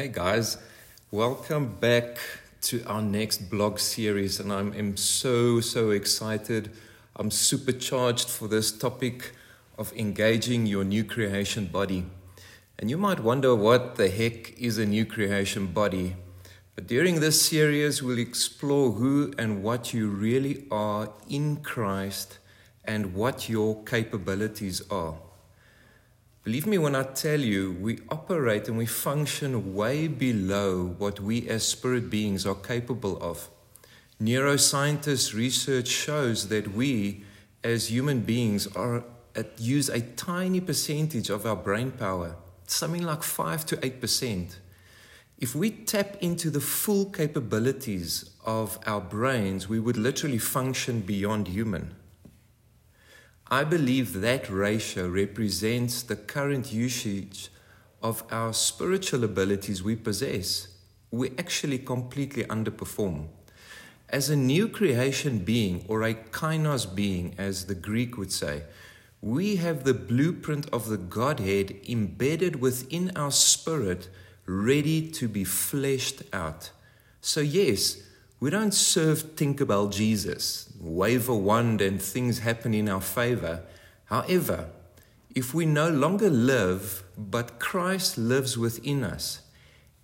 Hey guys, welcome back to our next blog series, and I'm, am so, so excited. I'm supercharged for this topic of engaging your new creation body. And you might wonder what the heck is a new creation body. But during this series, we'll explore who and what you really are in Christ and what your capabilities are. Believe me when I tell you, we operate and we function way below what we as spirit beings are capable of. Neuroscientists' research shows that we, as human beings, are at, use a tiny percentage of our brain power, something like 5 to 8%. If we tap into the full capabilities of our brains, we would literally function beyond human. I believe that ratio represents the current usage of our spiritual abilities we possess. We actually completely underperform. As a new creation being, or a kainos being, as the Greek would say, we have the blueprint of the Godhead embedded within our spirit, ready to be fleshed out. So, yes, we don't serve Tinkerbell Jesus, wave a wand and things happen in our favor. However, if we no longer live, but Christ lives within us,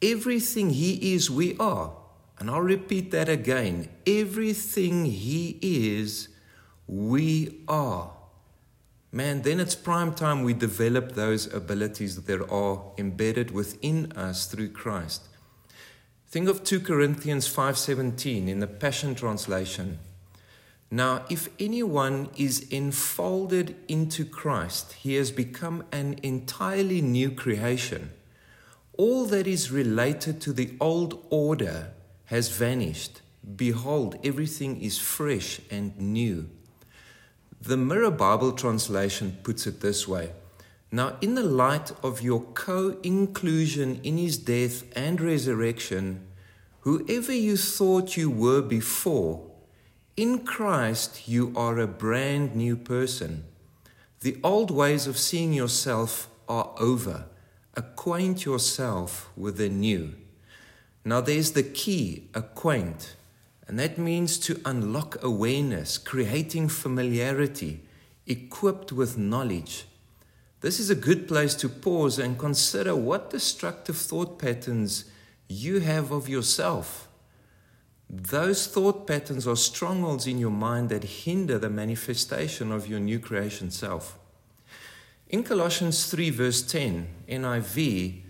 everything He is, we are. And I'll repeat that again everything He is, we are. Man, then it's prime time we develop those abilities that are embedded within us through Christ. Think of 2 Corinthians 5:17 in the Passion translation. Now, if anyone is enfolded into Christ, he has become an entirely new creation. All that is related to the old order has vanished. Behold, everything is fresh and new. The Mirror Bible translation puts it this way now, in the light of your co inclusion in his death and resurrection, whoever you thought you were before, in Christ you are a brand new person. The old ways of seeing yourself are over. Acquaint yourself with the new. Now, there's the key acquaint, and that means to unlock awareness, creating familiarity, equipped with knowledge. This is a good place to pause and consider what destructive thought patterns you have of yourself. Those thought patterns are strongholds in your mind that hinder the manifestation of your new creation self. In Colossians 3, verse 10, NIV,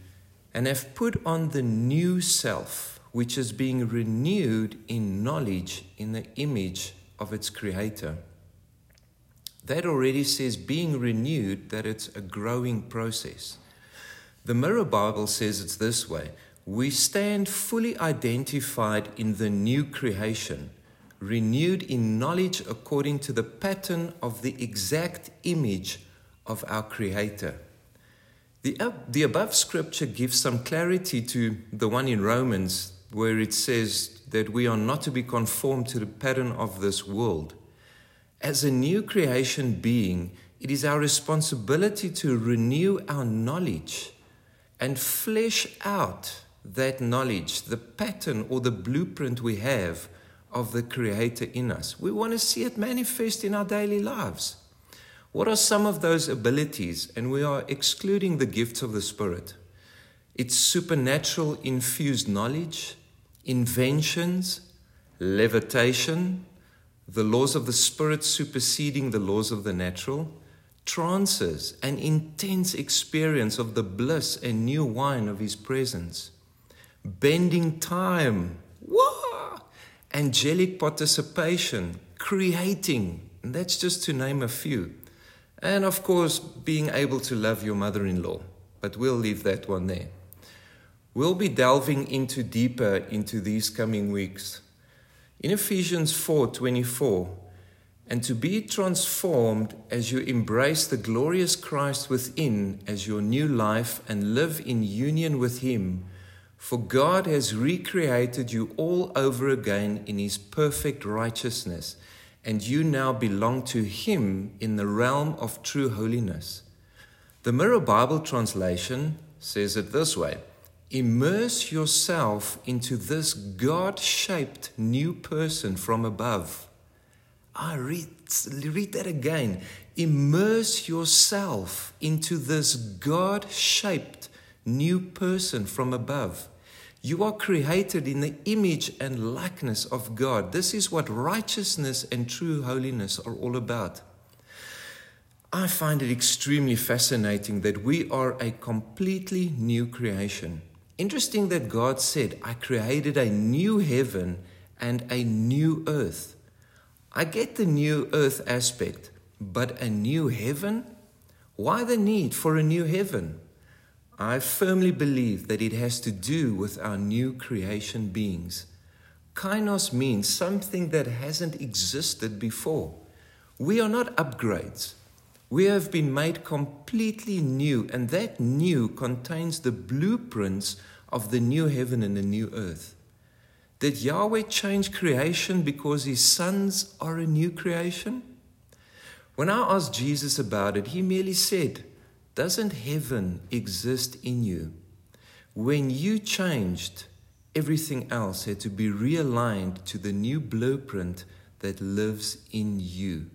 and have put on the new self, which is being renewed in knowledge in the image of its creator that already says being renewed, that it's a growing process. The Mirror Bible says it's this way we stand fully identified in the new creation, renewed in knowledge according to the pattern of the exact image of our Creator. The, the above scripture gives some clarity to the one in Romans, where it says that we are not to be conformed to the pattern of this world. As a new creation being, it is our responsibility to renew our knowledge and flesh out that knowledge, the pattern or the blueprint we have of the Creator in us. We want to see it manifest in our daily lives. What are some of those abilities? And we are excluding the gifts of the Spirit. It's supernatural infused knowledge, inventions, levitation, the laws of the Spirit superseding the laws of the natural, trances, an intense experience of the bliss and new wine of His presence, bending time, wah, angelic participation, creating, and that's just to name a few. And of course, being able to love your mother in law, but we'll leave that one there. We'll be delving into deeper into these coming weeks. In Ephesians 4:24, and to be transformed as you embrace the glorious Christ within as your new life and live in union with him, for God has recreated you all over again in his perfect righteousness, and you now belong to him in the realm of true holiness. The Mirror Bible translation says it this way Immerse yourself into this God shaped new person from above. I read, read that again. Immerse yourself into this God shaped new person from above. You are created in the image and likeness of God. This is what righteousness and true holiness are all about. I find it extremely fascinating that we are a completely new creation. Interesting that God said, I created a new heaven and a new earth. I get the new earth aspect, but a new heaven? Why the need for a new heaven? I firmly believe that it has to do with our new creation beings. Kainos means something that hasn't existed before. We are not upgrades. We have been made completely new, and that new contains the blueprints of the new heaven and the new earth. Did Yahweh change creation because his sons are a new creation? When I asked Jesus about it, he merely said, Doesn't heaven exist in you? When you changed, everything else had to be realigned to the new blueprint that lives in you.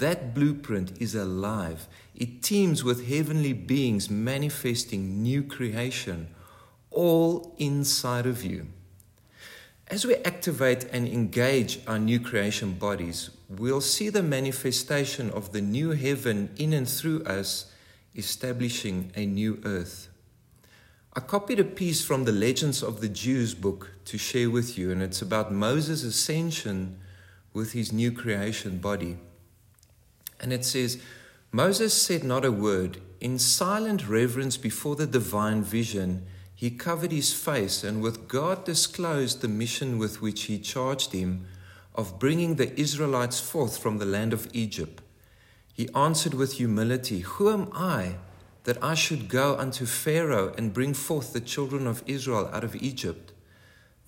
That blueprint is alive. It teems with heavenly beings manifesting new creation, all inside of you. As we activate and engage our new creation bodies, we'll see the manifestation of the new heaven in and through us, establishing a new earth. I copied a piece from the Legends of the Jews book to share with you, and it's about Moses' ascension with his new creation body. And it says, Moses said not a word. In silent reverence before the divine vision, he covered his face and with God disclosed the mission with which he charged him of bringing the Israelites forth from the land of Egypt. He answered with humility, Who am I that I should go unto Pharaoh and bring forth the children of Israel out of Egypt?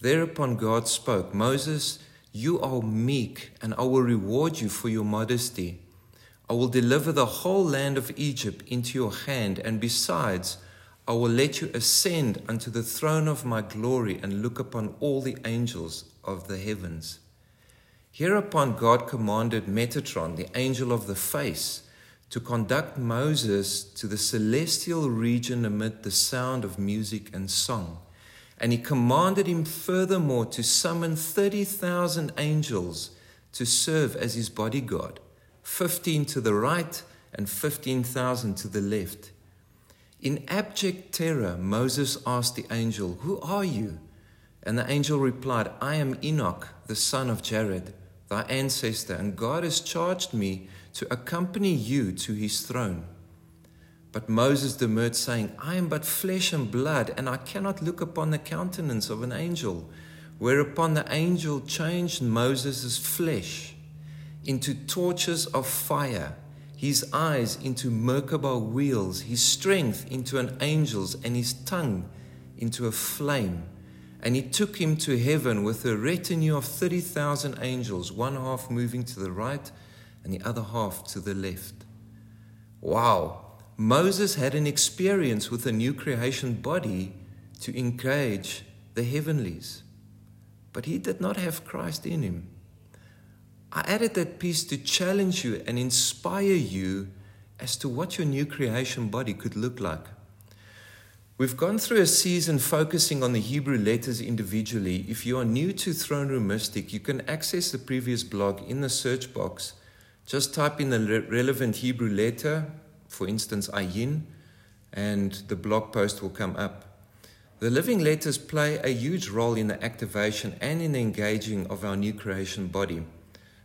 Thereupon God spoke, Moses, you are meek, and I will reward you for your modesty. I will deliver the whole land of Egypt into your hand, and besides, I will let you ascend unto the throne of my glory and look upon all the angels of the heavens. Hereupon God commanded Metatron, the angel of the face, to conduct Moses to the celestial region amid the sound of music and song. And he commanded him furthermore to summon 30,000 angels to serve as his bodyguard 15 to the right and 15,000 to the left. In abject terror, Moses asked the angel, Who are you? And the angel replied, I am Enoch, the son of Jared, thy ancestor, and God has charged me to accompany you to his throne. But Moses demurred, saying, I am but flesh and blood, and I cannot look upon the countenance of an angel. Whereupon the angel changed Moses' flesh into torches of fire, his eyes into Merkabah wheels, his strength into an angel's, and his tongue into a flame. And he took him to heaven with a retinue of 30,000 angels, one half moving to the right and the other half to the left. Wow! Moses had an experience with a new creation body to engage the heavenlies, but he did not have Christ in him. I added that piece to challenge you and inspire you as to what your new creation body could look like. We've gone through a season focusing on the Hebrew letters individually. If you are new to Throne Room Mystic, you can access the previous blog in the search box. Just type in the relevant Hebrew letter, for instance, Ayin, and the blog post will come up. The living letters play a huge role in the activation and in the engaging of our new creation body.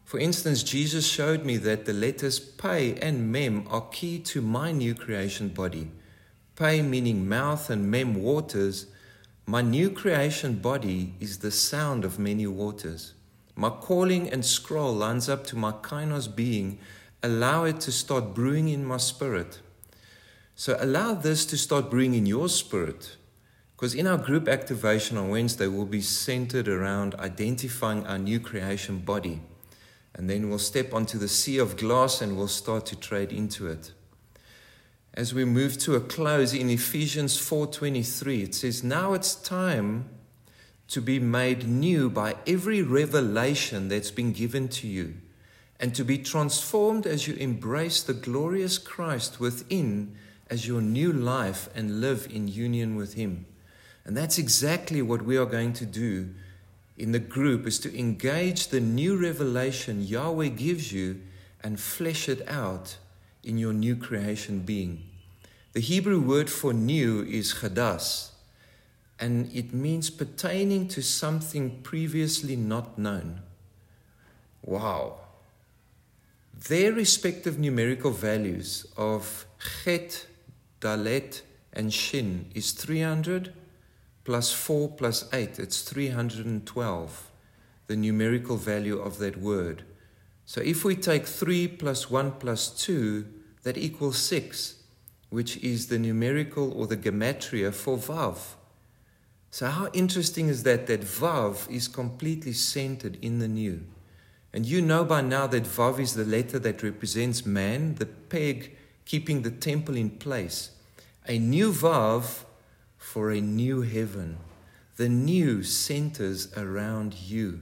For instance, Jesus showed me that the letters Pe and Mem are key to my new creation body. Pe meaning mouth and Mem waters. My new creation body is the sound of many waters. My calling and scroll lines up to my kainos being. Allow it to start brewing in my spirit. So allow this to start brewing in your spirit. Because in our group activation on Wednesday, we'll be centered around identifying our new creation body. And then we'll step onto the sea of glass and we'll start to trade into it. As we move to a close in Ephesians 4:23 it says now it's time to be made new by every revelation that's been given to you and to be transformed as you embrace the glorious Christ within as your new life and live in union with him. And that's exactly what we are going to do in the group is to engage the new revelation Yahweh gives you and flesh it out in your new creation being. The Hebrew word for new is chadas, and it means pertaining to something previously not known. Wow. Their respective numerical values of chet, dalet, and shin is 300 plus 4 plus 8, it's 312, the numerical value of that word. So if we take 3 plus 1 plus 2, that equals 6, which is the numerical or the gematria for Vav. So, how interesting is that? That Vav is completely centered in the new. And you know by now that Vav is the letter that represents man, the peg keeping the temple in place. A new Vav for a new heaven. The new centers around you.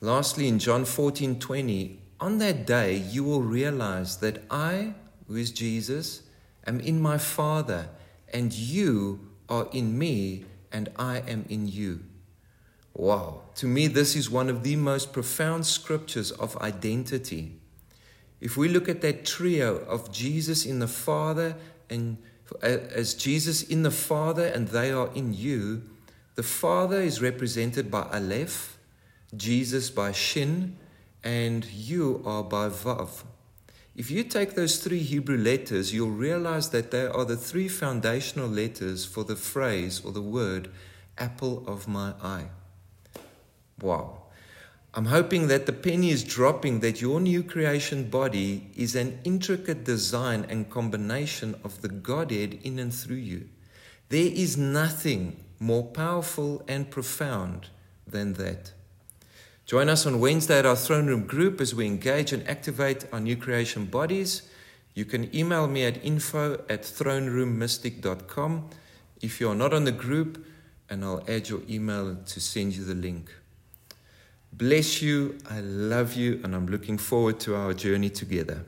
Lastly, in John 14 20, on that day you will realize that I, who is Jesus, am in my Father, and you are in me, and I am in you. Wow. To me, this is one of the most profound scriptures of identity. If we look at that trio of Jesus in the Father and uh, as Jesus in the Father and they are in you, the Father is represented by Aleph, Jesus by Shin, and you are by Vav. If you take those three Hebrew letters, you'll realize that they are the three foundational letters for the phrase or the word apple of my eye. Wow. I'm hoping that the penny is dropping that your new creation body is an intricate design and combination of the Godhead in and through you. There is nothing more powerful and profound than that. Join us on Wednesday at our throne room group as we engage and activate our new creation bodies. You can email me at info at throneroommystic.com if you are not on the group, and I'll add your email to send you the link. Bless you. I love you, and I'm looking forward to our journey together.